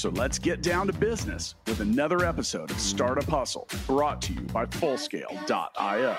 So let's get down to business with another episode of Startup Hustle brought to you by Fullscale.io.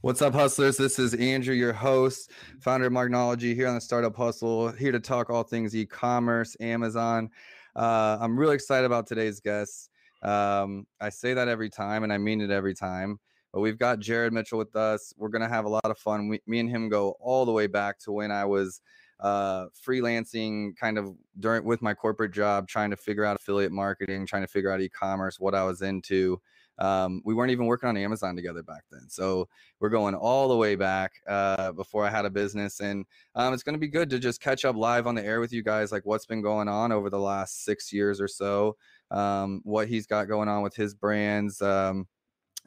What's up, hustlers? This is Andrew, your host, founder of Marknology here on the Startup Hustle, here to talk all things e commerce, Amazon. Uh, I'm really excited about today's guest. Um, I say that every time, and I mean it every time. But we've got Jared Mitchell with us. We're going to have a lot of fun. We, me and him go all the way back to when I was uh, freelancing kind of during with my corporate job, trying to figure out affiliate marketing, trying to figure out e-commerce, what I was into. Um, we weren't even working on Amazon together back then. So we're going all the way back uh, before I had a business. And um, it's going to be good to just catch up live on the air with you guys, like what's been going on over the last six years or so, um, what he's got going on with his brands.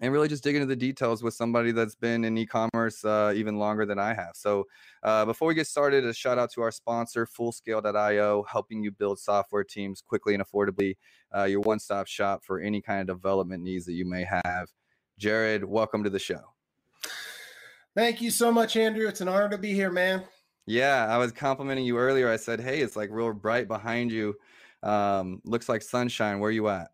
And really just dig into the details with somebody that's been in e-commerce uh, even longer than I have. So uh, before we get started, a shout out to our sponsor, Fullscale.io, helping you build software teams quickly and affordably. Uh, your one-stop shop for any kind of development needs that you may have. Jared, welcome to the show. Thank you so much, Andrew. It's an honor to be here, man. Yeah, I was complimenting you earlier. I said, "Hey, it's like real bright behind you. Um, looks like sunshine. Where you at?"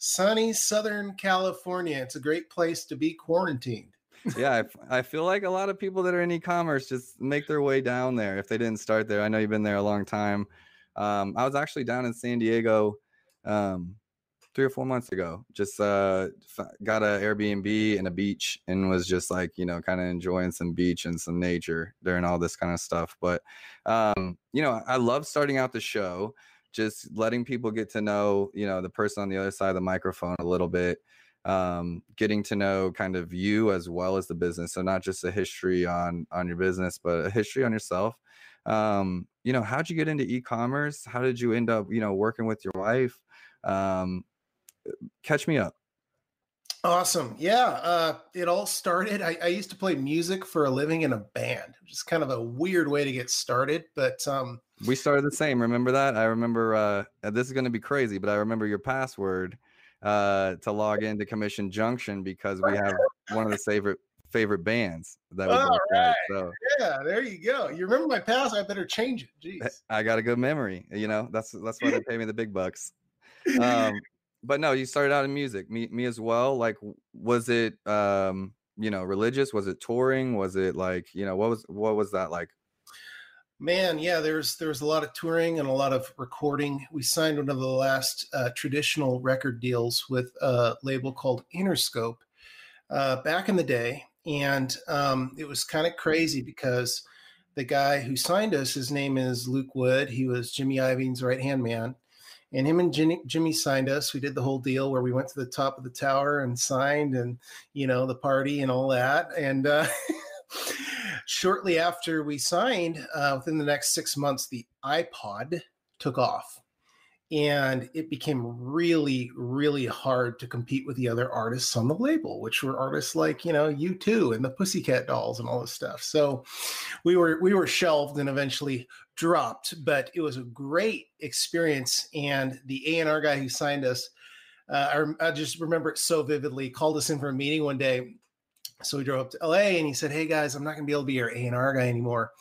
Sunny Southern California. It's a great place to be quarantined. yeah, I, I, feel like a lot of people that are in e-commerce just make their way down there if they didn't start there. I know you've been there a long time. Um, I was actually down in San Diego um, three or four months ago. Just uh, got a Airbnb and a beach and was just like you know kind of enjoying some beach and some nature during all this kind of stuff. But um, you know, I love starting out the show just letting people get to know you know the person on the other side of the microphone a little bit um, getting to know kind of you as well as the business. So not just a history on on your business but a history on yourself. Um, you know how'd you get into e-commerce? How did you end up you know working with your wife? Um, catch me up Awesome. Yeah. Uh, it all started. I, I, used to play music for a living in a band, which is kind of a weird way to get started. But um, we started the same. Remember that? I remember uh, this is going to be crazy, but I remember your password uh, to log into Commission Junction because we have one of the favorite favorite bands that we All right. So yeah, there you go. You remember my pass? I better change it. Jeez. I got a good memory. You know, that's that's why they pay me the big bucks. Um, but no, you started out in music. Me me as well. Like, was it um, you know religious? Was it touring? Was it like you know what was what was that like? Man, yeah, there's there's a lot of touring and a lot of recording. We signed one of the last uh, traditional record deals with a label called Interscope uh, back in the day, and um, it was kind of crazy because the guy who signed us, his name is Luke Wood. He was Jimmy Iovine's right hand man, and him and Jimmy, Jimmy signed us. We did the whole deal where we went to the top of the tower and signed, and you know the party and all that, and. Uh, shortly after we signed, uh, within the next six months, the iPod took off. And it became really, really hard to compete with the other artists on the label, which were artists like, you know, U2 and the Pussycat Dolls and all this stuff. So we were we were shelved and eventually dropped, but it was a great experience. And the A&R guy who signed us, uh, I, I, just remember it so vividly. Called us in for a meeting one day so we drove up to LA and he said, Hey guys, I'm not gonna be able to be your A&R guy anymore.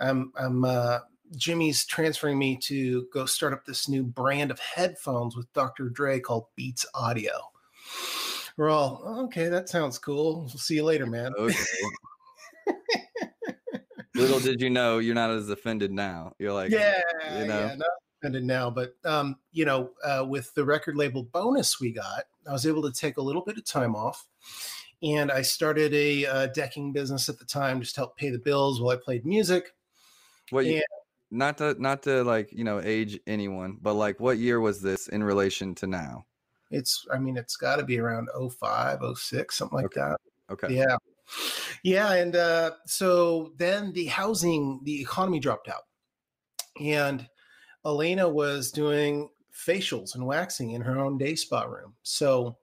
I'm, I'm uh, Jimmy's transferring me to go start up this new brand of headphones with Dr. Dre called Beats Audio. We're all okay, that sounds cool. We'll see you later, man. Okay. Little did you know you're not as offended now. You're like, yeah, you know, yeah, not offended now, but um, you know, uh, with the record label bonus we got, I was able to take a little bit of time off and I started a uh, decking business at the time just to help pay the bills while I played music. What you, not to not to like you know age anyone, but like what year was this in relation to now? It's I mean it's got to be around 05, 06, something like okay. that. Okay. Yeah. Yeah, and uh, so then the housing, the economy dropped out, and Alana was doing facials and waxing in her own day spa room. So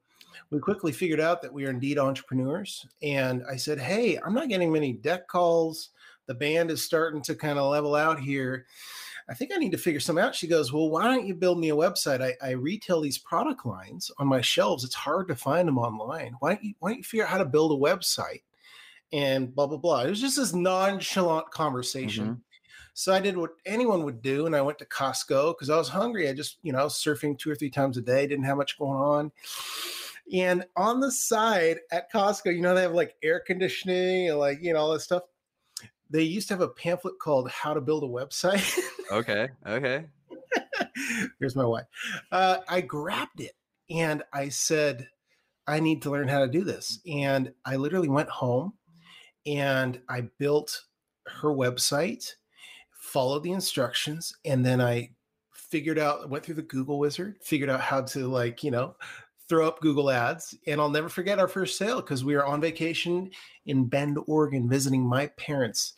we quickly figured out that we are indeed entrepreneurs. And I said, Hey, I'm not getting many deck calls. The band is starting to kind of level out here. I think I need to figure some out. She goes, Well, why don't you build me a website? I, I retail these product lines on my shelves. It's hard to find them online. Why don't you why don't you figure out how to build a website? And blah blah blah. It was just this nonchalant conversation. Mm-hmm. So I did what anyone would do, and I went to Costco because I was hungry. I just, you know, surfing two or three times a day, didn't have much going on. And on the side at Costco, you know, they have like air conditioning and like, you know, all that stuff. They used to have a pamphlet called How to Build a Website. okay. Okay. Here's my wife. Uh, I grabbed it and I said, I need to learn how to do this. And I literally went home and I built her website, followed the instructions, and then I figured out, went through the Google wizard, figured out how to like, you know, throw up Google ads. And I'll never forget our first sale because we were on vacation in Bend, Oregon, visiting my parents.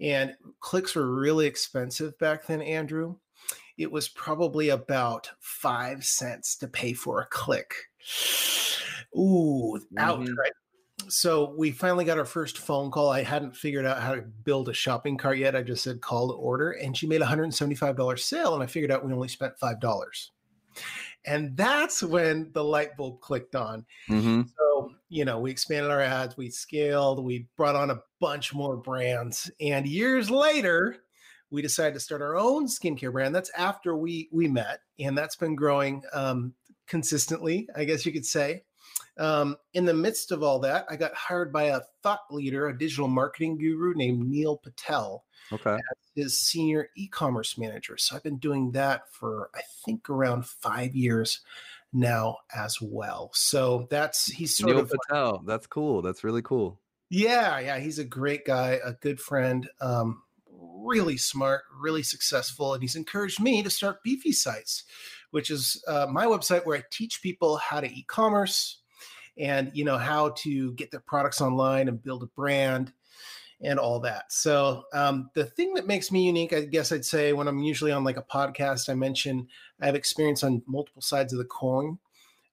And clicks were really expensive back then, Andrew. It was probably about five cents to pay for a click. Ooh, out, mm-hmm. right? So we finally got our first phone call. I hadn't figured out how to build a shopping cart yet. I just said call to order, and she made a $175 sale, and I figured out we only spent $5. And that's when the light bulb clicked on. Mm-hmm. So, you know, we expanded our ads, we scaled, we brought on a bunch more brands. And years later, we decided to start our own skincare brand. That's after we we met, and that's been growing um, consistently, I guess you could say. Um, in the midst of all that, I got hired by a thought leader, a digital marketing guru named Neil Patel. Okay. As his senior e-commerce manager. So I've been doing that for I think around five years now as well. So that's he's sort Neil of Patel. That's cool. That's really cool. Yeah, yeah, he's a great guy, a good friend, um, really smart, really successful, and he's encouraged me to start Beefy Sites, which is uh, my website where I teach people how to e-commerce and you know how to get their products online and build a brand and all that. So um, the thing that makes me unique, I guess I'd say, when I'm usually on like a podcast, I mention I have experience on multiple sides of the coin.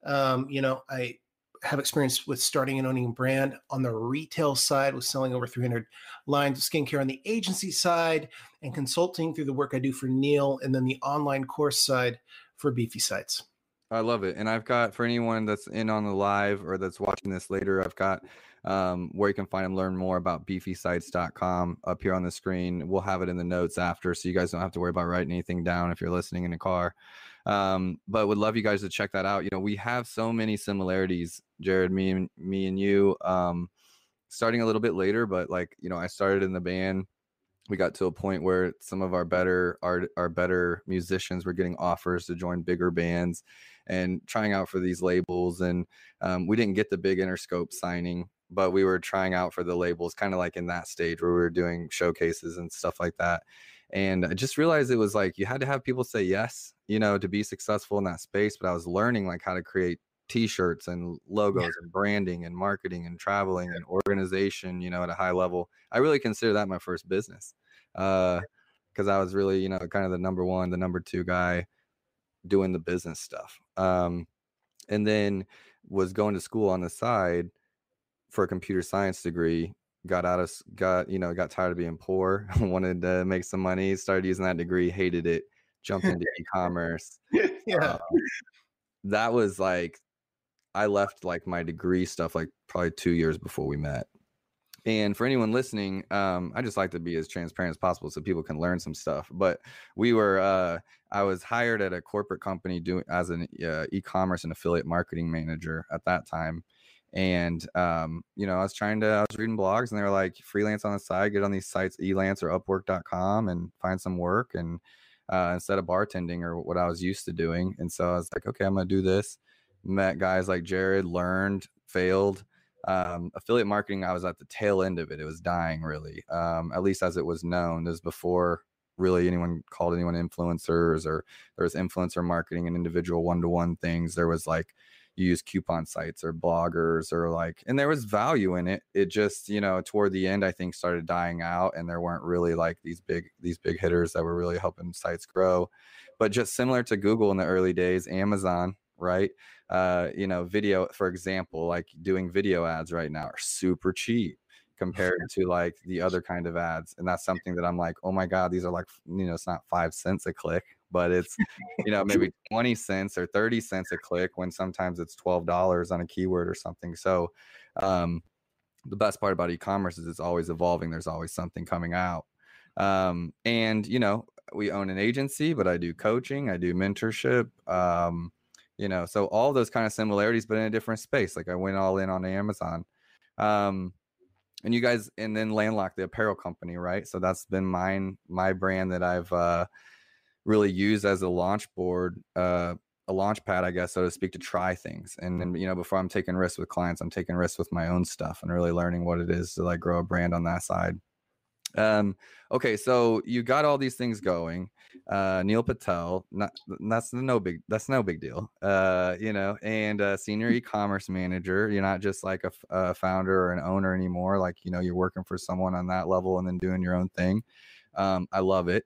Um, you know, I have experience with starting and owning a brand on the retail side with selling over 300 lines of skincare on the agency side and consulting through the work I do for Neil and then the online course side for Beefy Sites. I love it. And I've got for anyone that's in on the live or that's watching this later, I've got um, where you can find and learn more about beefysites.com up here on the screen. We'll have it in the notes after, so you guys don't have to worry about writing anything down if you're listening in a car. Um, but would love you guys to check that out. You know, we have so many similarities, Jared, me and me and you. Um, starting a little bit later, but like you know, I started in the band. We got to a point where some of our better our our better musicians were getting offers to join bigger bands and trying out for these labels. And um, we didn't get the big Interscope signing but we were trying out for the labels kind of like in that stage where we were doing showcases and stuff like that and i just realized it was like you had to have people say yes you know to be successful in that space but i was learning like how to create t-shirts and logos yeah. and branding and marketing and traveling and organization you know at a high level. I really consider that my first business uh because i was really you know kind of the number one the number two guy doing the business stuff um and then was going to school on the side for a computer science degree got out of got you know got tired of being poor wanted to make some money started using that degree hated it jumped into e-commerce yeah. uh, that was like i left like my degree stuff like probably two years before we met and for anyone listening um, i just like to be as transparent as possible so people can learn some stuff but we were uh, i was hired at a corporate company doing as an uh, e-commerce and affiliate marketing manager at that time and um, you know, I was trying to I was reading blogs and they were like freelance on the side, get on these sites, Elance or upwork.com and find some work and uh, instead of bartending or what I was used to doing. And so I was like, okay, I'm gonna do this. Met guys like Jared, learned, failed. Um, affiliate marketing, I was at the tail end of it. It was dying really, um, at least as it was known. This before really anyone called anyone influencers or there was influencer marketing and individual one-to-one things. There was like you use coupon sites or bloggers or like and there was value in it it just you know toward the end i think started dying out and there weren't really like these big these big hitters that were really helping sites grow but just similar to google in the early days amazon right? Uh you know video for example like doing video ads right now are super cheap compared to like the other kind of ads and that's something that i'm like oh my god these are like you know it's not five cents a click but it's you know maybe 20 cents or 30 cents a click when sometimes it's $12 on a keyword or something so um, the best part about e-commerce is it's always evolving there's always something coming out um, and you know we own an agency but i do coaching i do mentorship um, you know so all those kind of similarities but in a different space like i went all in on amazon um, and you guys and then landlock the apparel company right so that's been mine my brand that i've uh really use as a launch board, uh, a launch pad, I guess, so to speak, to try things. And then, you know, before I'm taking risks with clients, I'm taking risks with my own stuff and really learning what it is to like grow a brand on that side. Um, okay, so you got all these things going. Uh, Neil Patel, not that's no big that's no big deal. Uh, you know, and uh, senior e-commerce manager. You're not just like a, a founder or an owner anymore. Like you know, you're working for someone on that level and then doing your own thing. Um, I love it.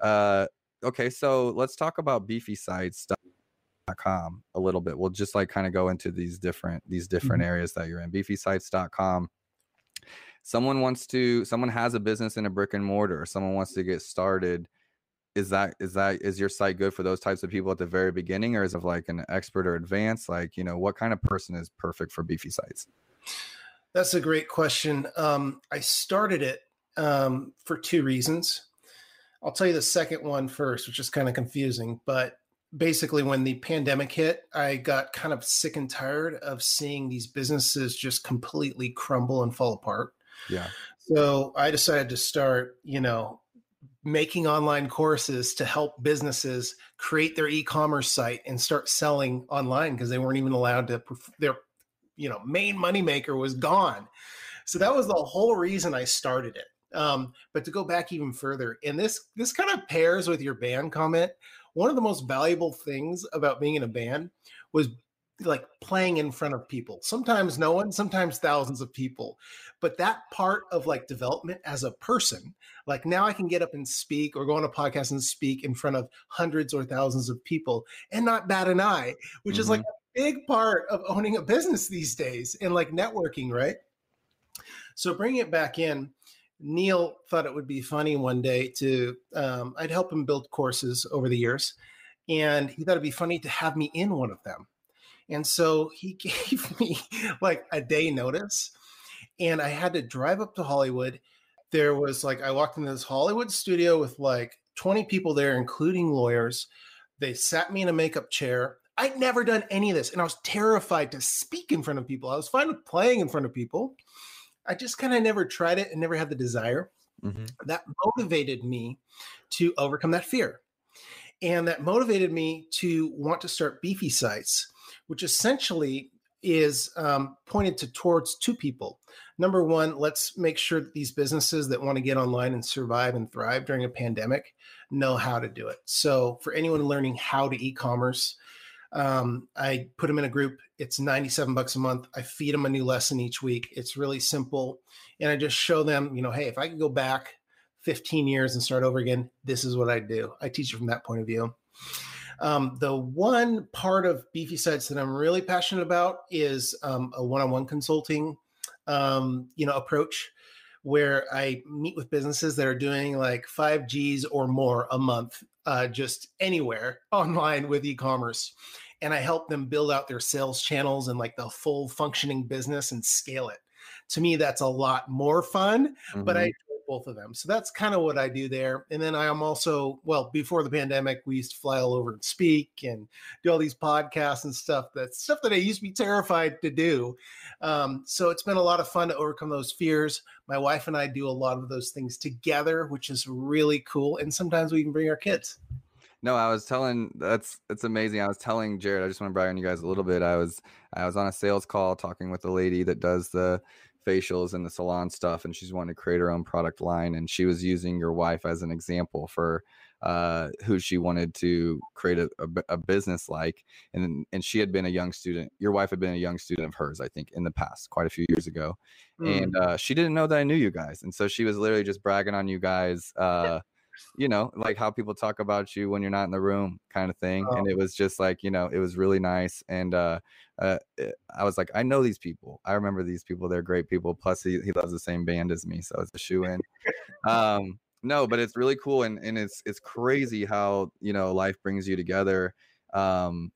Uh, okay, so let's talk about beefysites.com a little bit. We'll just like kind of go into these different these different mm-hmm. areas that you're in. Beefysites.com. Someone wants to someone has a business in a brick and mortar, someone wants to get started. Is that is that is your site good for those types of people at the very beginning, or is it like an expert or advanced? Like, you know, what kind of person is perfect for beefy sites? That's a great question. Um, I started it um, for two reasons. I'll tell you the second one first, which is kind of confusing. But basically, when the pandemic hit, I got kind of sick and tired of seeing these businesses just completely crumble and fall apart. Yeah. So I decided to start, you know, making online courses to help businesses create their e-commerce site and start selling online because they weren't even allowed to their you know main moneymaker was gone so that was the whole reason i started it um, but to go back even further, and this this kind of pairs with your band comment. One of the most valuable things about being in a band was like playing in front of people. Sometimes no one, sometimes thousands of people. But that part of like development as a person, like now I can get up and speak or go on a podcast and speak in front of hundreds or thousands of people and not bat an eye, which mm-hmm. is like mm-hmm. a big part of owning a business these days and like networking, right? So bringing it back in, Neil thought it would be funny one day to, um, I'd help him build courses over the years, and he thought it'd be funny to have me in one of them. And so he gave me like a day notice, and I had to drive up to Hollywood. There was like, I walked into this Hollywood studio with like 20 people there, including lawyers. They sat me in a makeup chair. I'd never done any of this, and I was terrified to speak in front of people. I was fine with playing in front of people I just kind of never tried it and never had the desire. Mm-hmm. That motivated me to overcome that fear. And that motivated me to want to start Beefy Sites, which essentially is um, pointed to towards two people. Number one, let's make sure that these businesses that want to get online and survive and thrive during a pandemic know how to do it. So, for anyone learning how to e-commerce, um, I put them in a group. It's 97 bucks a month. I feed them a new lesson each week. It's really simple. And I just show them, you know, hey, if I could go back 15 years and start over again, this is what I'd do. I teach it from that point of view. Um, the one part of Beefy Sites that I'm really passionate about is um, a one-on-one consulting, um, you know, approach where I meet with businesses that are doing like five G's or more a month, uh, just anywhere online with e-commerce and I help them build out their sales channels and like the full functioning business and scale it. To me, that's a lot more fun, mm-hmm. but I mm-hmm. Both of them. So that's kind of what I do there. And then I am also, well, before the pandemic, we used to fly all over and speak and do all these podcasts and stuff. That's stuff that I used to be terrified to do. Um, so it's been a lot of fun to overcome those fears. My wife and I do a lot of those things together, which is really cool. And sometimes we can bring our kids. No, I was telling that's it's amazing. I was telling Jared, I just want to brag on you guys a little bit. I was I was on a sales call talking with a lady that does the facials and the salon stuff, and she's wanting to create her own product line. And she was using your wife as an example for uh, who she wanted to create a, a, a, business like. And and she had been a young student. Your wife had been a young student of hers, I think, in the past, quite a few years ago. Mm. And uh, she didn't know that I knew you guys, and so she was literally just bragging on you guys. Uh, you know, like how people talk about you when you're not in the room, kind of thing. Oh. And it was just like, you know, it was really nice. And uh, uh, eh, I was like, I know these people. I remember these people. They're great people. Plus, he, he loves the same band as me, so it's a shoe in. um, no, but it's really cool, and and it's it's crazy how you know life brings you together. Um,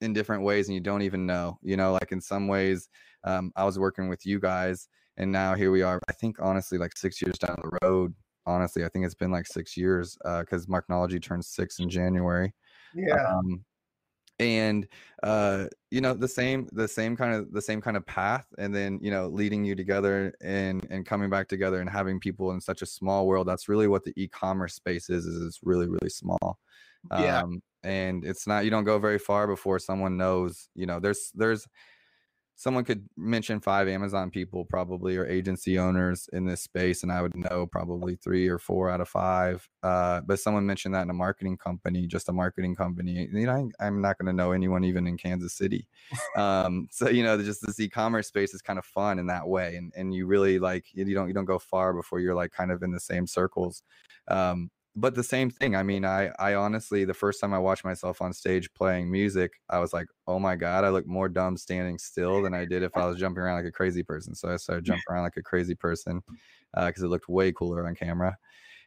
in different ways and you don't even know you know like in some ways um, i was working with you guys and now here we are i think honestly like six years down the road honestly. I think it's been like six years because uh, Marknology turns six in January. Yeah. Um, and uh, you know the same the same kind of the same kind of path and then you know leading you together and and coming back together and having people in such a small world that's really what the e-commerce space is is it's really really small yeah. um and it's not you don't go very far before someone knows you know there's there's someone could mention five Amazon people probably or agency owners in this space, and I would know probably three or four out of five. Uh, but someone mentioned that in a marketing company, just a marketing company, you know, I, am not going to know anyone even in Kansas City. um, so you know, just this e-commerce space is kind of fun in that way, and and you really like you don't you don't go far before you're like kind of in the same circles. Um, but the same thing. I mean, I I honestly the first time I watched myself on stage playing music, I was like, oh my god, I look more dumb standing still than I did if I was jumping around like a crazy person. So I started jumping around like a crazy person because uh, it looked way cooler on camera.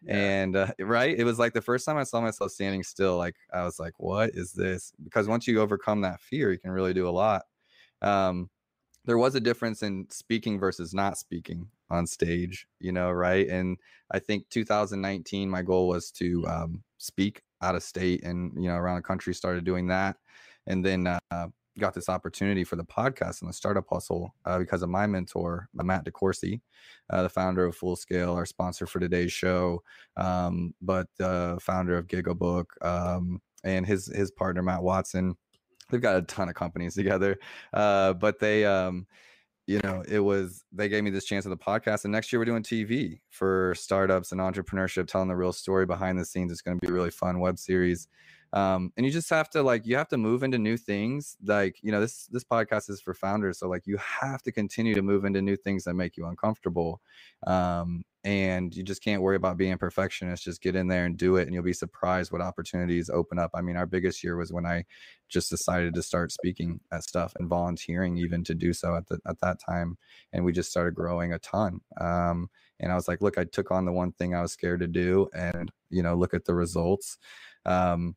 Yeah. And uh, right, it was like the first time I saw myself standing still, like I was like, what is this? Because once you overcome that fear, you can really do a lot. Um, there was a difference in speaking versus not speaking on stage, you know, right? And I think 2019, my goal was to um, speak out of state and, you know, around the country, started doing that. And then uh, got this opportunity for the podcast and the startup hustle uh, because of my mentor, Matt DeCoursey, uh, the founder of Full Scale, our sponsor for today's show, um, but the founder of Gigabook um, and his his partner Matt Watson they've got a ton of companies together uh, but they um, you know it was they gave me this chance on the podcast and next year we're doing tv for startups and entrepreneurship telling the real story behind the scenes. It's going to be a really fun web series. Um, and you just have to like you have to move into new things like you know this this podcast is for founders so like you have to continue to move into new things that make you uncomfortable. Um, and you just can't worry about being perfectionist just get in there and do it and you'll be surprised what opportunities open up. I mean our biggest year was when i just decided to start speaking at stuff and volunteering even to do so at, the, at that time and we just started growing a ton. Um, and i was like look i took on the one thing i was scared to do and you know look at the results. Um,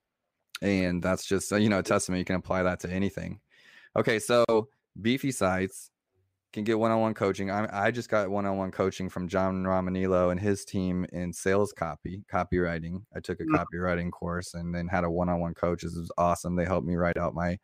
and that's just you know a testament you can apply that to anything. Okay so beefy sites can get one-on-one coaching. I, I just got one-on-one coaching from John Romanillo and his team in sales copy, copywriting. I took a mm-hmm. copywriting course and then had a one-on-one coach. This was awesome. They helped me write out my,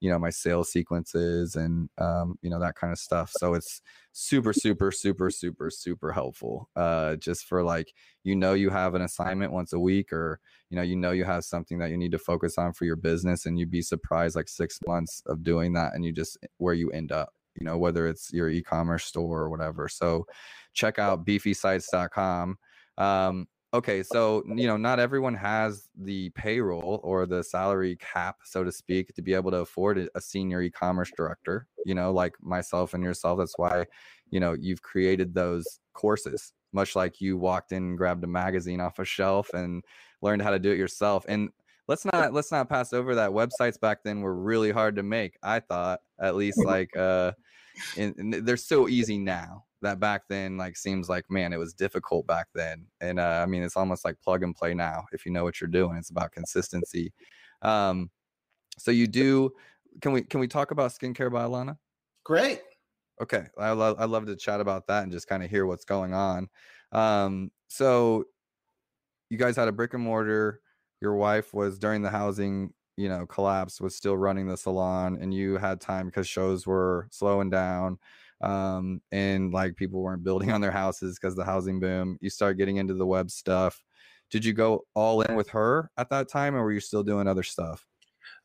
you know, my sales sequences and um, you know that kind of stuff. So it's super, super, super, super, super helpful. Uh, just for like you know you have an assignment once a week, or you know you know you have something that you need to focus on for your business, and you'd be surprised like six months of doing that, and you just where you end up you know, whether it's your e-commerce store or whatever. So check out beefysites.com. Um, okay, so you know, not everyone has the payroll or the salary cap, so to speak, to be able to afford a senior e-commerce director, you know, like myself and yourself. That's why, you know, you've created those courses, much like you walked in and grabbed a magazine off a shelf and learned how to do it yourself. And let's not let's not pass over that websites back then were really hard to make i thought at least like uh and, and, they're so easy now that back then like seems like man it was difficult back then and uh, i mean it's almost like plug and play now if you know what you're doing it's about consistency. Um so you do can we can we talk about skincare by alana great. Okay i love i love to chat about that and just kind of hear what's going on. Um so you guys had a brick and mortar your wife was during the housing you know collapse was still running the salon and you had time because shows were slowing down um, and like people weren't building on their houses because the housing boom you start getting into the web stuff. Did you go all in with her at that time or were you still doing other stuff?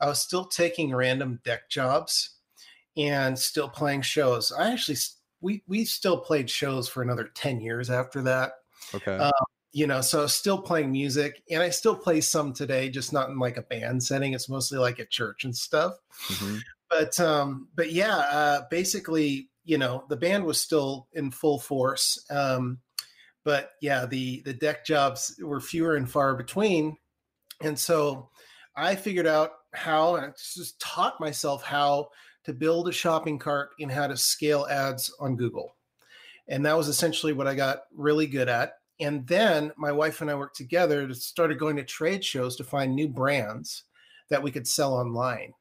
I was still taking random deck jobs and still playing shows. I actually we we still played shows for another 10 years after that. Okay. Um, you know, so still playing music and I still play some today, just not in like a band setting. It's mostly like at church and stuff. Mm-hmm. But um, but yeah, uh, basically, you know, the band was still in full force. Um, but yeah, the the deck jobs were fewer and far between. And so I figured out how and I just taught myself how to build a shopping cart and how to scale ads on Google. And that was essentially what I got really good at. And then my wife and I worked together to started going to trade shows to find new brands that we could sell online,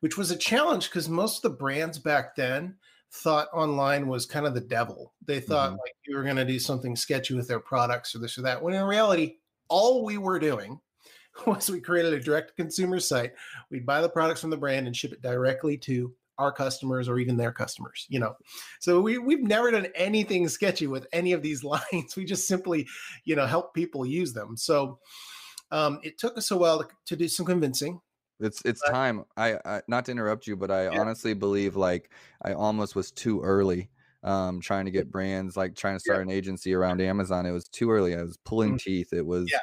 which was a challenge because most of the brands back then thought online was kind of the devil. They thought mm-hmm. like you were going to do something sketchy with their products or this or that. When in reality, all we were doing was we created a direct consumer site. We'd buy the products from the brand and ship it directly to our customers or even their customers you know? So we, we've never done anything sketchy with any of these lines. We just simply you know help people use them. So um, it took us a while to, to do some convincing. It's it's but, time. I, I, not to interrupt you but i yeah. honestly believe like i almost was too early um trying to get brands like trying to start yeah. an agency around amazon. It was too early. I was pulling mm-hmm. teeth. It was yeah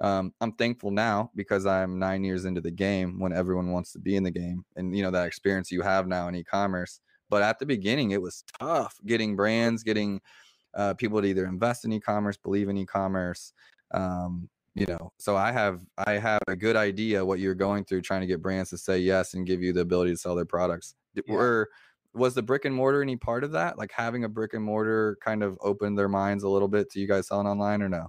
um, I'm thankful now because I'm nine years into the game when everyone wants to be in the game and you know that experience you have now in e-commerce. But at the beginning, it was tough getting brands, getting uh, people to either invest in e-commerce, believe in e-commerce. Um, you know, so I have I have a good idea what you're going through trying to get brands to say yes and give you the ability to sell their products. Yeah. Were was the brick and mortar any part of that? Like having a brick and mortar kind of opened their minds a little bit to you guys selling online or no?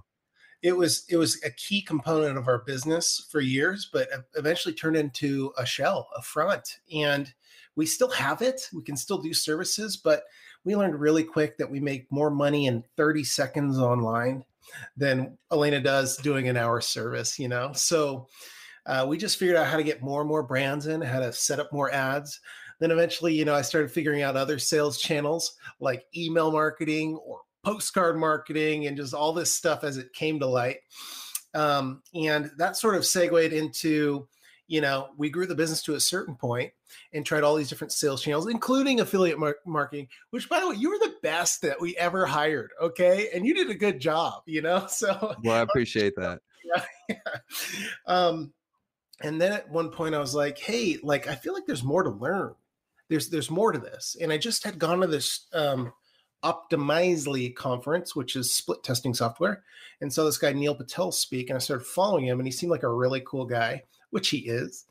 It was it was a key component of our business for years, but eventually turned into a shell, a front, and we still have it. We can still do services, but we learned really quick that we make more money in 30 seconds online than Alana does doing an hour service. You know, so uh, we just figured out how to get more and more brands in, how to set up more ads. Then eventually, you know, I started figuring out other sales channels like email marketing or postcard marketing and just all this stuff as it came to light. Um, and that sort of segued into, you know, we grew the business to a certain point and tried all these different sales channels, including affiliate mar- marketing, which by the way, you were the best that we ever hired. Okay. And you did a good job, you know? So, well, I appreciate that. Yeah. yeah. Um, and then at one point I was like, Hey, like, I feel like there's more to learn. There's, there's more to this. And I just had gone to this, um, Optimizely conference, which is split testing software. And so this guy, Neil Patel, speak, and I started following him, and he seemed like a really cool guy, which he is.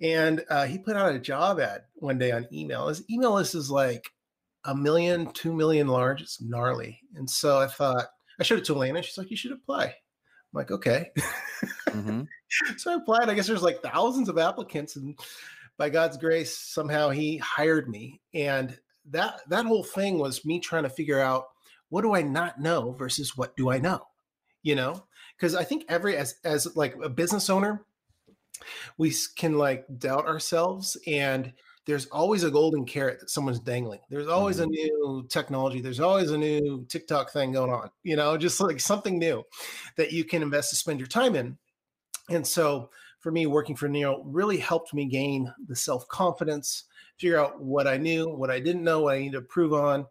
And uh, he put out a job ad one day on email. His email list is like a million, two million large. It's gnarly. And so I thought, I showed it to Alana. She's like, you should apply. I'm like, okay. Mm-hmm. so I applied. I guess there's like thousands of applicants. And by God's grace, somehow he hired me. And that that whole thing was me trying to figure out what do I not know versus what do I know, you know? Because I think every as as like a business owner, we can like doubt ourselves and there's always a golden carrot that someone's dangling. There's always a mm-hmm. new technology. There's always a new TikTok thing going on, you know, just like something new that you can invest to spend your time in. And so for me, working for Neil really helped me gain the self confidence figure out what I knew, what I didn't know, what I needed to improve on.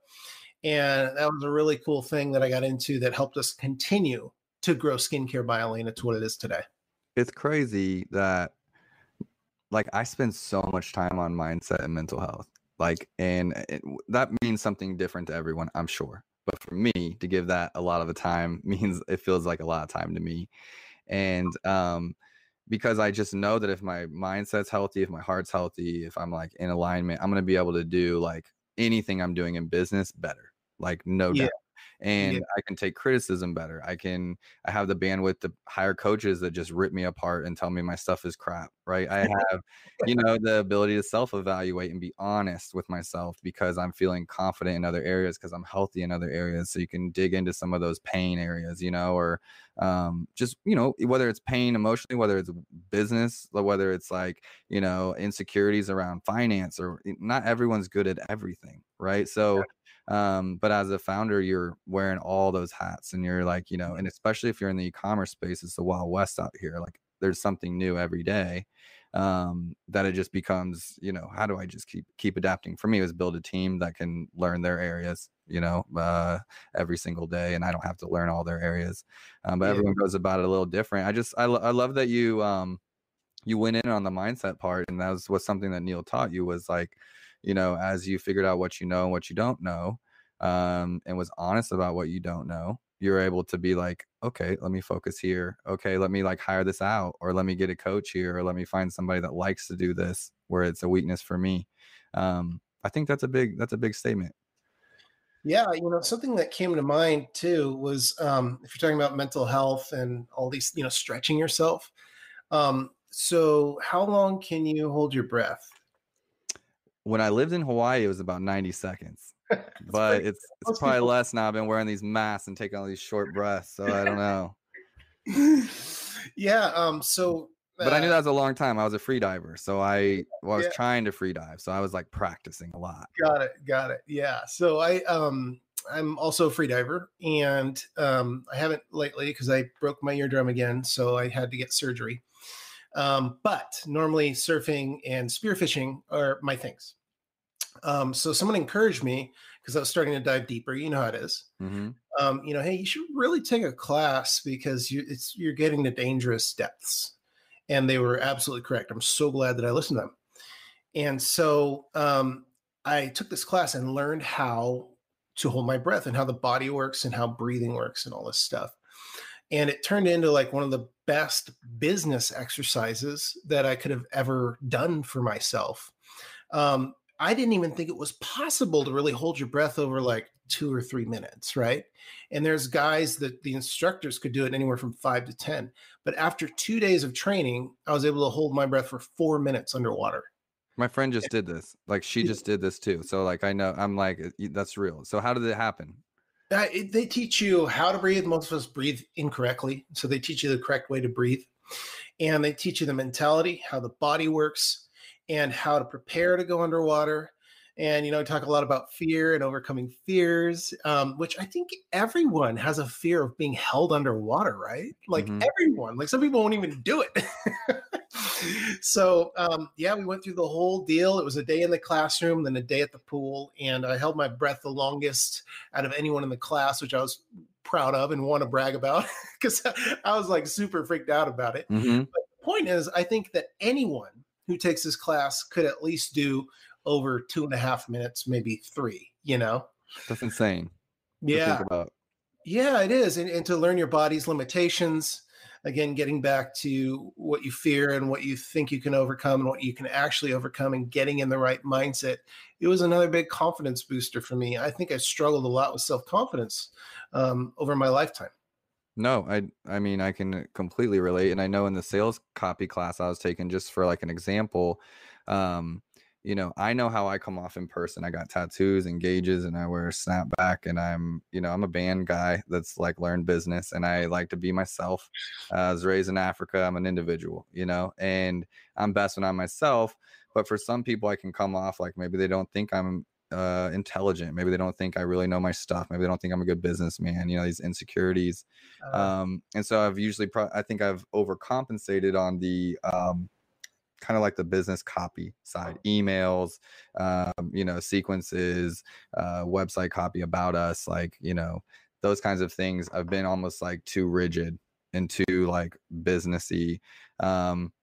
And that was a really cool thing that I got into that helped us continue to grow skincare by Alana to what it is today. It's crazy that like I spend so much time on mindset and mental health. Like, and it, that means something different to everyone, I'm sure. But for me, to give that a lot of the time means it feels like a lot of time to me. And um, because I just know that if my mindset's healthy, if my heart's healthy, if I'm like in alignment, I'm going to be able to do like anything I'm doing in business better. Like no yeah. doubt and yeah. I can take criticism better. I can I have the bandwidth to hire coaches that just rip me apart and tell me my stuff is crap, right? I have you know the ability to self-evaluate and be honest with myself because I'm feeling confident in other areas because I'm healthy in other areas. So you can dig into some of those pain areas, you know, or um, just you know whether it's pain emotionally, whether it's business, whether it's like you know insecurities around finance, or not everyone's good at everything, right? So um, but as a founder, you're wearing all those hats and you're like, you know, and especially if you're in the e-commerce space, it's the wild west out here. Like there's something new every day. Um, that it just becomes, you know, how do I just keep keep adapting? For me, it was build a team that can learn their areas you know, uh, every single day, and I don't have to learn all their areas. Um, but Yeah. everyone goes about it a little different. I just I, lo- I love that you um you went in on the mindset part, and that was was something that Neil taught you was like, you know, as you figured out what you know and what you don't know, um, and was honest about what you don't know, you're able to be like, okay, let me focus here. Okay, let me like hire this out, or let me get a coach here, or let me find somebody that likes to do this where it's a weakness for me. Um, I think that's a big that's a big statement. Yeah, you know, something that came to mind too was um, if you're talking about mental health and all these, you know, stretching yourself. Um, so, how long can you hold your breath? When I lived in Hawaii, it was about 90 seconds. but it's it's probably people- less now. I've been wearing these masks and taking all these short breaths, so I don't know. yeah. Um. So, But I knew uh, that was a long time. I was a free diver, so I well, I was Yeah. trying to free dive, so I was like practicing a lot. Got it. Got it. Yeah. So I um I'm also a free diver and um I haven't lately because I broke my eardrum again, so I had to get surgery. Um, but normally surfing and spearfishing are my things. Um, so someone encouraged me because I was starting to dive deeper. You know how it is. hmm Um, you know, hey, you should really take a class because you it's you're getting to dangerous depths. And they were absolutely correct. I'm so glad that I listened to them. And so um, I took this class and learned how to hold my breath and how the body works and how breathing works and all this stuff. And it turned into like one of the best business exercises that I could have ever done for myself. Um, I didn't even think it was possible to really hold your breath over like two or three minutes, right? And there's guys that the instructors could do it anywhere from five to 10. But after two days of training, I was able to hold my breath for four minutes underwater. My friend just did this. Like she just did this too. So like I know I'm like "Uh, that's real. So how did it happen? Uh, it- they teach you how to breathe. Most of us breathe incorrectly. So they teach you the correct way to breathe. And they teach you the mentality, how the body works, and how to prepare to go underwater. And, you know, we talk a lot about fear and overcoming fears, um, which I think everyone has a fear of being held underwater, right? Like Mhm. everyone, like some people won't even do it. so, um, yeah, we went through the whole deal. It was a day in the classroom, then a day at the pool. And I held my breath the longest out of anyone in the class, which I was proud of and want to brag about because I was like super freaked out about it. hmm But the Point is, I think that anyone who takes this class could at least do over two and a half minutes, maybe three, you know? That's insane. Yeah. Yeah, it is. And, and to learn your body's limitations, again, getting back to what you fear and what you think you can overcome and what you can actually overcome and getting in the right mindset. It was another big confidence booster for me. I think I struggled a lot with self confidence um, over my lifetime. No, I I mean I can completely relate, and I know in the sales copy class I was taking, just for like an example, um, you know, I know how I come off in person. I got tattoos and gauges, and I wear a snapback, and I'm you know I'm a band guy that's like learned business, and I like to be myself. Uh, I was raised in Africa. I'm an individual, you know, and I'm best when I'm myself. But for some people, I can come off like maybe they don't think I'm uh intelligent. Maybe they don't think i really know my stuff. Maybe they don't think i'm a good businessman you know these insecurities. Uh, um and so i've usually pro- i think i've overcompensated on the um kind of like the business copy side emails um you know sequences uh website copy about us like you know those kinds of things. I've been almost like too rigid and too like businessy. Um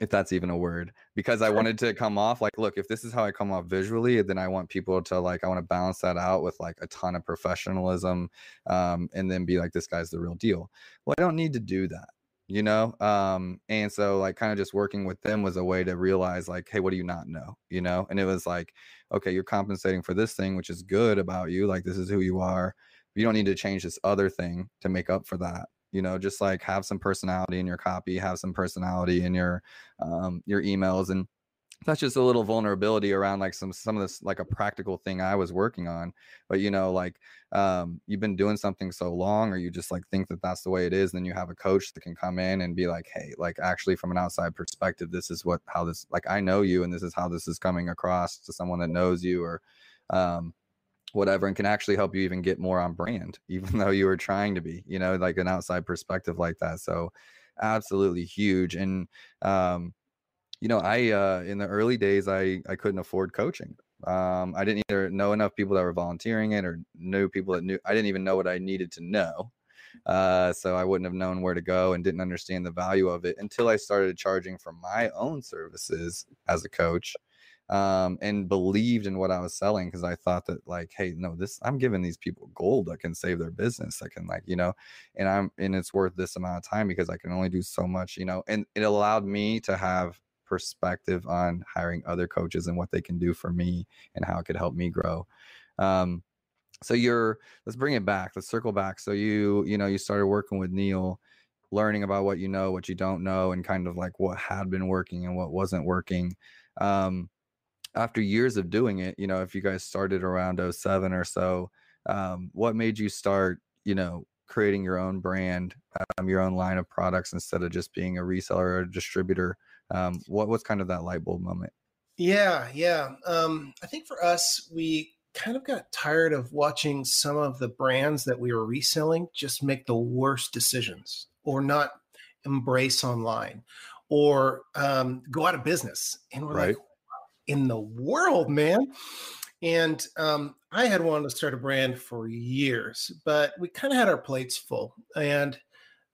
if that's even a word because i wanted to come off like look if this is how i come off visually then i want people to like i want to balance that out with like a ton of professionalism um and then be like this guy's the real deal. Well i don't need to do that you know um and so like kind of just working with them was a way to realize like hey what do you not know? you know and it was like okay you're compensating for this thing which is good about you like this is who you are. You don't need to change this other thing to make up for that you know just like have some personality in your copy have some personality in your um your emails and that's just a little vulnerability around like some some of this like a practical thing i was working on but you know like um you've been doing something so long or you just like think that that's the way it is and then you have a coach that can come in and be like hey like actually from an outside perspective this is what how this like i know you and this is how this is coming across to someone that knows you or um whatever and can actually help you even get more on brand even though you were trying to be you know like an outside perspective like that so absolutely huge and um you know i uh in the early days i i couldn't afford coaching Um, I didn't either know enough people that were volunteering it or knew people that knew. I didn't even know what I needed to know. Uh, so I wouldn't have known where to go and didn't understand the value of it until I started charging for my own services as a coach um, and believed in what I was selling because I thought that like, hey, no, this I'm giving these people gold that can save their business, that can like, you know, and I'm and it's worth this amount of time because I can only do so much, you know, and it allowed me to have perspective on hiring other coaches and what they can do for me and how it could help me grow. Um, so you're let's bring it back. Let's circle back. So you you know you started working with Neil, learning about what you know, what you don't know, and kind of like what had been working and what wasn't working. Um, after years of doing it, you know, if you guys started around 07 or so, um, what made you start, you know, creating your own brand, um, your own line of products instead of just being a reseller or a distributor? Um, what was kind of that light bulb moment? Yeah, yeah. Um, I think for us, we kind of got tired of watching some of the brands that we were reselling just make the worst decisions or not embrace online or um, go out of business. And we're right. like, in the world, man? And um, I had wanted to start a brand for years, but we kind of had our plates full, and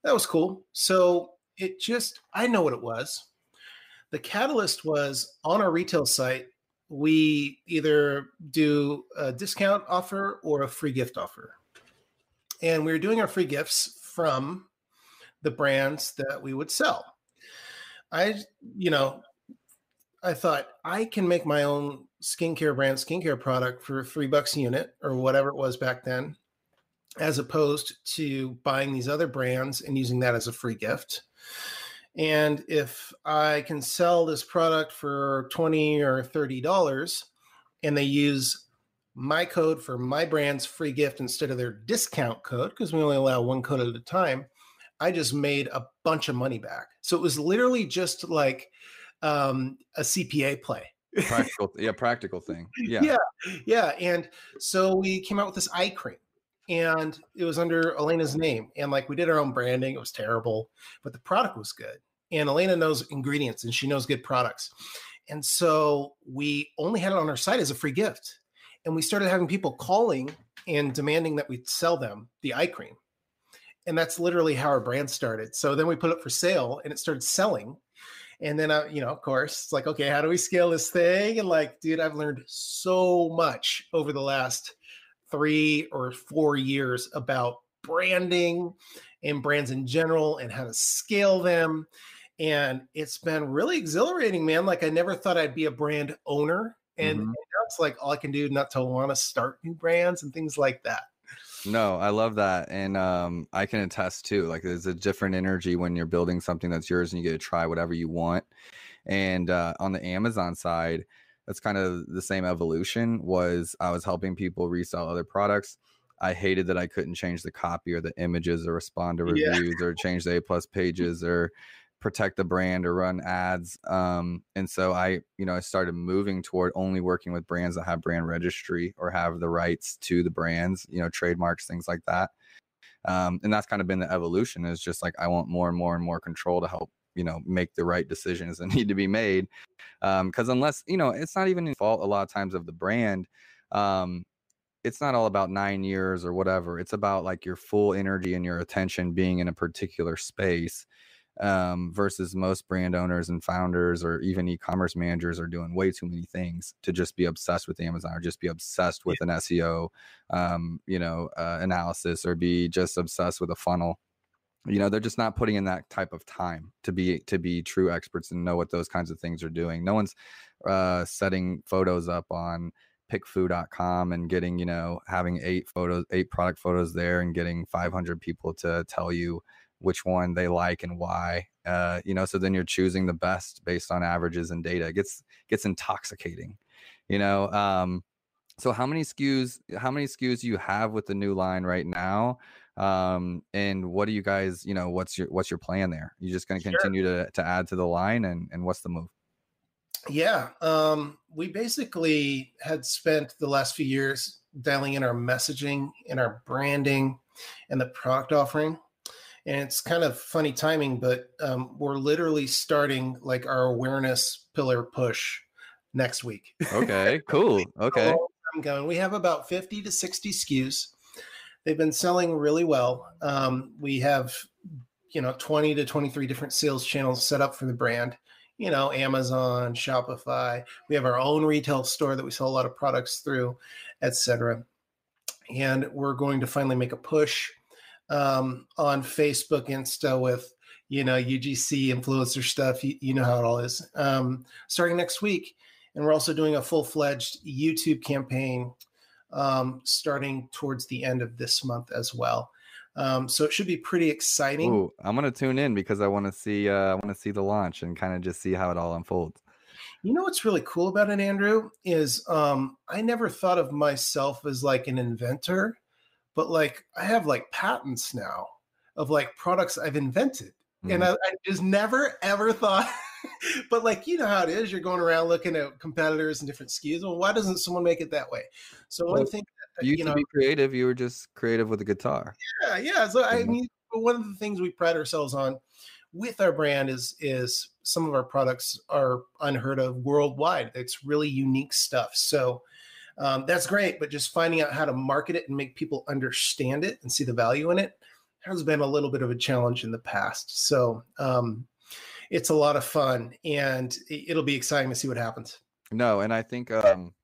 that was cool. So it just, I know what it was. The catalyst was on our retail site, we either do a discount offer or a free gift offer. And we were doing our free gifts from the brands that we would sell. I, you know, I thought I can make my own skincare brand skincare product for three bucks a unit or whatever it was back then, as opposed to buying these other brands and using that as a free gift. And if I can sell this product for 20 or $30 and they use my code for my brand's free gift instead of their discount code, because we only allow one code at a time, I just made a bunch of money back. So it was literally just like um, a CPA play. practical, yeah, practical thing. Yeah, yeah, yeah. And so we came out with this eye cream, and it was under Alana's name. And like we did our own branding. It was terrible, but the product was good. And Elena knows ingredients, and she knows good products. And so we only had it on our site as a free gift. And we started having people calling and demanding that we sell them the eye cream. And that's literally how our brand started. So then we put it for sale and it started selling and then, I, you know, of course, it's like, okay, how do we scale this thing? And like, dude, I've learned so much over the last three or four years about branding and brands in general and how to scale them. And it's been really exhilarating, man. Like, I never thought I'd be a brand owner. And, mm-hmm. it's like all I can do not to want to start new brands and things like that. No, I love that. And um, I can attest too. Like there's a different energy when you're building something that's yours and you get to try whatever you want. And uh, on the Amazon side, that's kind of the same evolution was I was helping people resell other products. I hated that I couldn't change the copy or the images or respond to reviews yeah. or change the A plus pages or protect the brand or run ads. Um, and so I, you know, I started moving toward only working with brands that have brand registry or have the rights to the brands, you know, trademarks, things like that. Um, and that's kind of been the evolution is just like I want more and more and more control to help you know make the right decisions that need to be made because um, unless you know it's not even in fault a lot of times of the brand um, it's not all about nine years or whatever it's about like your full energy and your attention being in a particular space um, versus most brand owners and founders or even e-commerce managers are doing way too many things to just be obsessed with Amazon or just be obsessed with yeah. an SEO, um, you know, uh, analysis or be just obsessed with a funnel. You know, they're just not putting in that type of time to be to be true experts and know what those kinds of things are doing. No one's uh, setting photos up on pickfu.com and getting you know having eight photos eight product photos there and getting 500 people to tell you which one they like and why. Uh, you know, so then you're choosing the best based on averages and data. It gets gets intoxicating, you know. Um, so how many SKUs how many SKUs you have with the new line right now? Um, and what do you guys, you know, what's your what's your plan there? You're just going to continue sure. to to add to the line and and what's the move? Yeah, um, we basically had spent the last few years dialing in our messaging and our branding and the product offering and it's kind of funny timing, but um, we're literally starting like our awareness pillar push next week. Okay, cool. Okay. I'm going. We have about 50 to 60 SKUs. They've been selling really well. Um, we have, you know, 20 to 23 different sales channels set up for the brand. You know, Amazon, Shopify. We have our own retail store that we sell a lot of products through, etc. And we're going to finally make a push um, on Facebook, Insta with you know UGC influencer stuff. You, you know how it all is. Um, starting next week, and we're also doing a full fledged YouTube campaign um, starting towards the end of this month as well. Um, so it should be pretty exciting. Ooh, I'm gonna tune in because I want to see uh, I want to see the launch and kind of just see how it all unfolds. You know what's really cool about it, Andrew, is um, I never thought of myself as like an inventor, but like I have like patents now of like products I've invented. Mm-hmm. And I, I just never ever thought but like you know how it is, you're going around looking at competitors and different SKUs. Well, why doesn't someone make it that way? So well, one thing that, you, you know, be creative, you were just creative with a guitar. Yeah, yeah. So I mean, one of the things we pride ourselves on with our brand is is some of our products are unheard of worldwide. It's really unique stuff. So um, that's great, but just finding out how to market it and make people understand it and see the value in it has been a little bit of a challenge in the past. So um, it's a lot of fun and it'll be exciting to see what happens. No, and I think um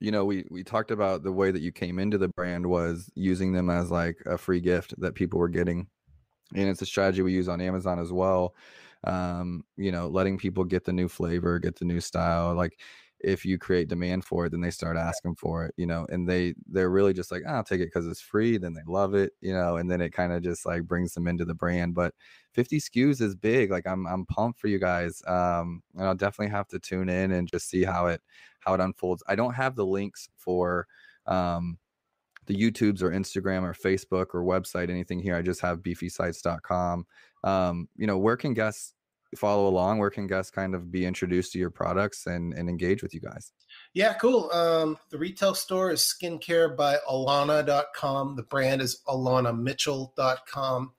you know we we talked about the way that you came into the brand was using them as like a free gift that people were getting and it's a strategy we use on Amazon as well um you know letting people get the new flavor get the new style like if you create demand for it then they start asking for it you know and they they're really just like oh, i'll take it because it's free then they love it you know and then it kind of just like brings them into the brand but 50 SKUs is big like i'm i'm pumped for you guys um and i'll definitely have to tune in and just see how it how it unfolds i don't have the links for um the YouTubes or Instagram or Facebook or website, anything here. I just have beefysites.com. Um, you know, where can guests follow along? Where can guests kind of be introduced to your products and, and engage with you guys? Yeah, cool. Um, the retail store is skincare by Alana.com. The brand is AlanaMitchell.com.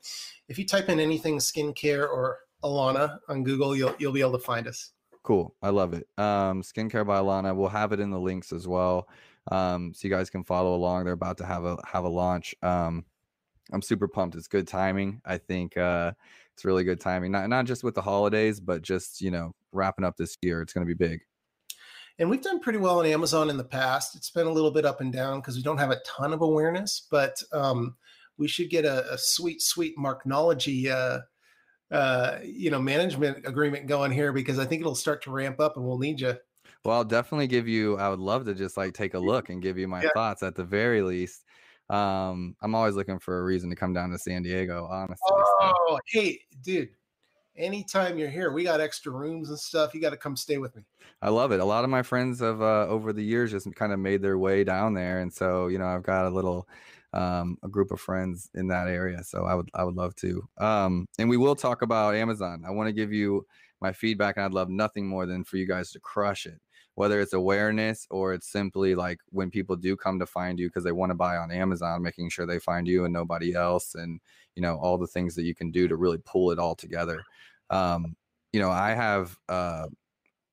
If you type in anything skincare or Alana on Google, you'll you'll be able to find us. Cool. I love it. Um, skincare by Alana. We'll have it in the links as well. Um, so you guys can follow along. They're about to have a have a launch. Um, I'm super pumped. It's good timing. I think uh it's really good timing. Not not just with the holidays, but just you know wrapping up this year. It's going to be big. And we've done pretty well on Amazon in the past. It's been a little bit up and down because we don't have a ton of awareness, but um, we should get a, a sweet, sweet Marknology, uh, uh, you know, management agreement going here because I think it'll start to ramp up and we'll need you. Well, I'll definitely give you. I would love to just like take a look and give you my yeah. thoughts at the very least. Um, I'm always looking for a reason to come down to San Diego, honestly. Oh, so. hey, dude. Anytime you're here, we got extra rooms and stuff. You got to come stay with me. I love it. A lot of my friends have uh, over the years just kind of made their way down there, and so you know I've got a little um, a group of friends in that area. So I would I would love to. Um, and we will talk about Amazon. I want to give you my feedback, and I'd love nothing more than for you guys to crush it whether it's awareness or it's simply like when people do come to find you because they want to buy on Amazon, making sure they find you and nobody else, and you know all the things that you can do to really pull it all together. Um, you know, I have uh,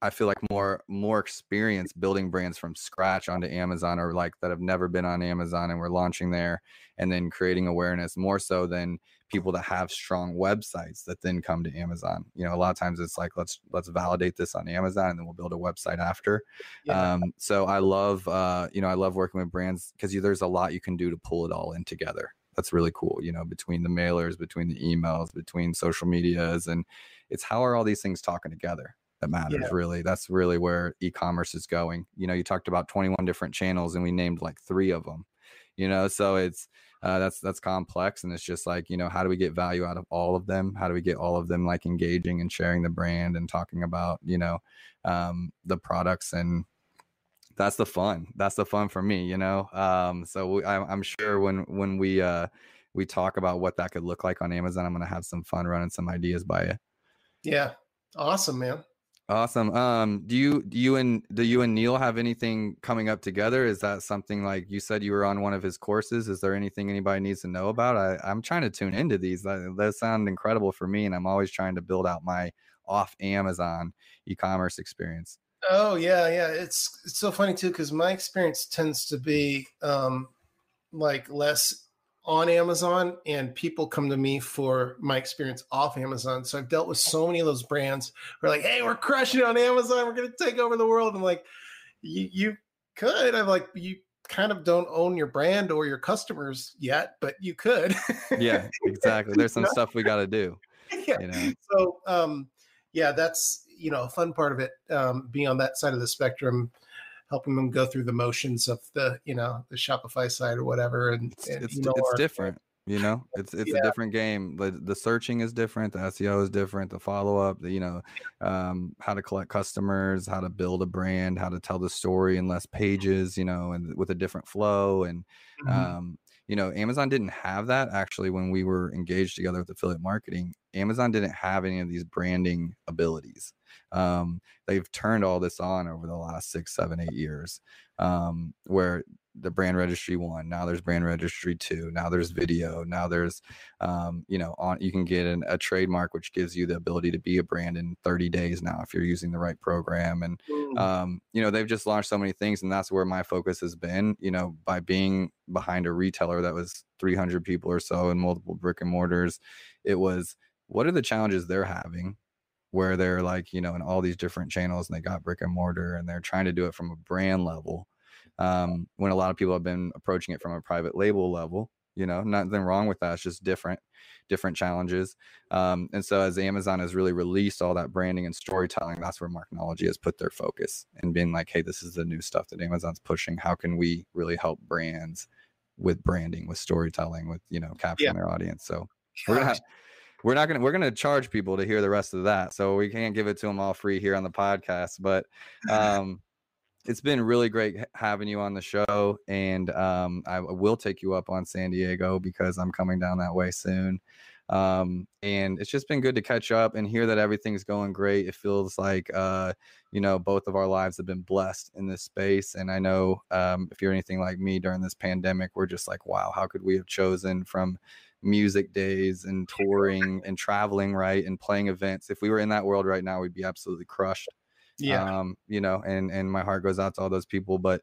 I feel like more more experience building brands from scratch onto Amazon or like that have never been on Amazon and we're launching there and then creating awareness more so than people that have strong websites that then come to Amazon. You know, a lot of times it's like let's let's validate this on Amazon and then we'll build a website after. Yeah. Um, so I love uh, you know I love working with brands because there's a lot you can do to pull it all in together. That's really cool. You know, between the mailers, between the emails, between social medias, and it's how are all these things talking together that matters. Yeah. Really, that's really where e-commerce is going. You know, you talked about 21 different channels and we named like three of them. You know, so it's uh, that's that's complex and it's just like you know how do we get value out of all of them how do we get all of them like engaging and sharing the brand and talking about you know um, the products and that's the fun that's the fun for me you know um, so we, I, am sure when when we uh, we talk about what that could look like on amazon i'm gonna have some fun running some ideas by you yeah awesome man Awesome. Um, do you do you and do you and Neil have anything coming up together? Is that something like you said you were on one of his courses? Is there anything anybody needs to know about? I, I'm trying to tune into these. Those sound incredible for me, and I'm always trying to build out my off Amazon e-commerce experience. Oh yeah, yeah. It's it's so funny too because my experience tends to be um, like less on Amazon, and people come to me for my experience off Amazon. So I've dealt with so many of those brands who are like, "Hey, we're crushing it on Amazon. We're going to take over the world." I'm like, "You you could." I'm like, "You kind of don't own your brand or your customers yet, but you could." yeah, exactly. There's some stuff we got to do. Yeah. You know? So um, yeah, that's you know a fun part of it um, being on that side of the spectrum helping them go through the motions of the you know the shopify side or whatever and it's, and, it's, it's our, different you know it's it's Yeah. a different game the, the searching is different the seo is different the follow-up the you know um, how to collect customers how to build a brand how to tell the story in less pages you know and with a different flow and Mhm. um, you know amazon didn't have that actually when we were engaged together with affiliate marketing amazon didn't have any of these branding abilities um, they've turned all this on over the last six seven eight years um, where the brand registry one now there's brand registry two now there's video now there's um, you know on you can get an, a trademark which gives you the ability to be a brand in 30 days now if you're using the right program and Mm. um, you know they've just launched so many things and that's where my focus has been you know by being behind a retailer that was 300 people or so in multiple brick and mortars it was what are the challenges they're having where they're like you know in all these different channels and they got brick and mortar and they're trying to do it from a brand level um, when a lot of people have been approaching it from a private label level you know nothing wrong with that it's just different different challenges um, and so as amazon has really released all that branding and storytelling that's where marknology has put their focus and being like hey this is the new stuff that amazon's pushing. How can we really help brands with branding with storytelling with you know capturing their audience? So we're gonna have, we're not gonna we're gonna charge people to hear the rest of that so we can't give it to them all free here on the podcast but um it's been really great having you on the show and um i will take you up on san diego because i'm coming down that way soon um and it's just been good to catch up and hear that everything's going great. It feels like uh you know both of our lives have been blessed in this space and i know um if you're anything like me during this pandemic we're just like wow how could we have chosen from music days and touring and traveling right and playing events if we were in that world right now we'd be absolutely crushed yeah um you know and and my heart goes out to all those people but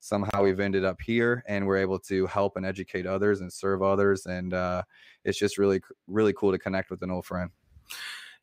somehow we've ended up here and we're able to help and educate others and serve others and uh it's just really really cool to connect with an old friend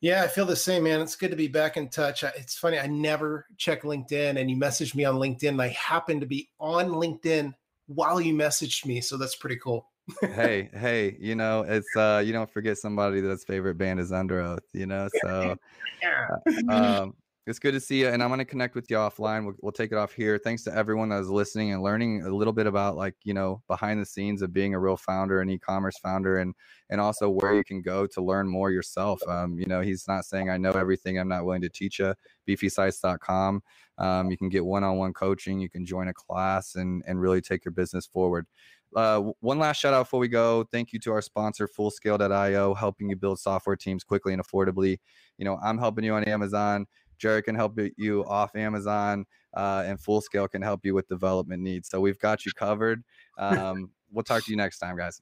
Yeah, I feel the same, man. It's good to be back in touch. It's funny, I never check LinkedIn, and you messaged me on LinkedIn, and I happened to be on LinkedIn while you messaged me. So that's pretty cool. Hey hey you know it's uh you don't forget somebody that's favorite band is Underoath you know so Yeah. um, it's good to see you and i'm going to connect with you offline we'll, we'll take it off here thanks to everyone that was listening and learning a little bit about like you know behind the scenes of being a real founder and e-commerce founder and and also where you can go to learn more yourself um, you know he's not saying i know everything i'm not willing to teach you beefysites.com um, you can get one-on-one coaching you can join a class and and really take your business forward uh, one last shout out before we go. Thank you to our sponsor, Fullscale.io, helping you build software teams quickly and affordably. You know, I'm helping you on Amazon. Jared can help you off Amazon, uh, and Fullscale can help you with development needs. So we've got you covered. Um, we'll talk to you next time, guys.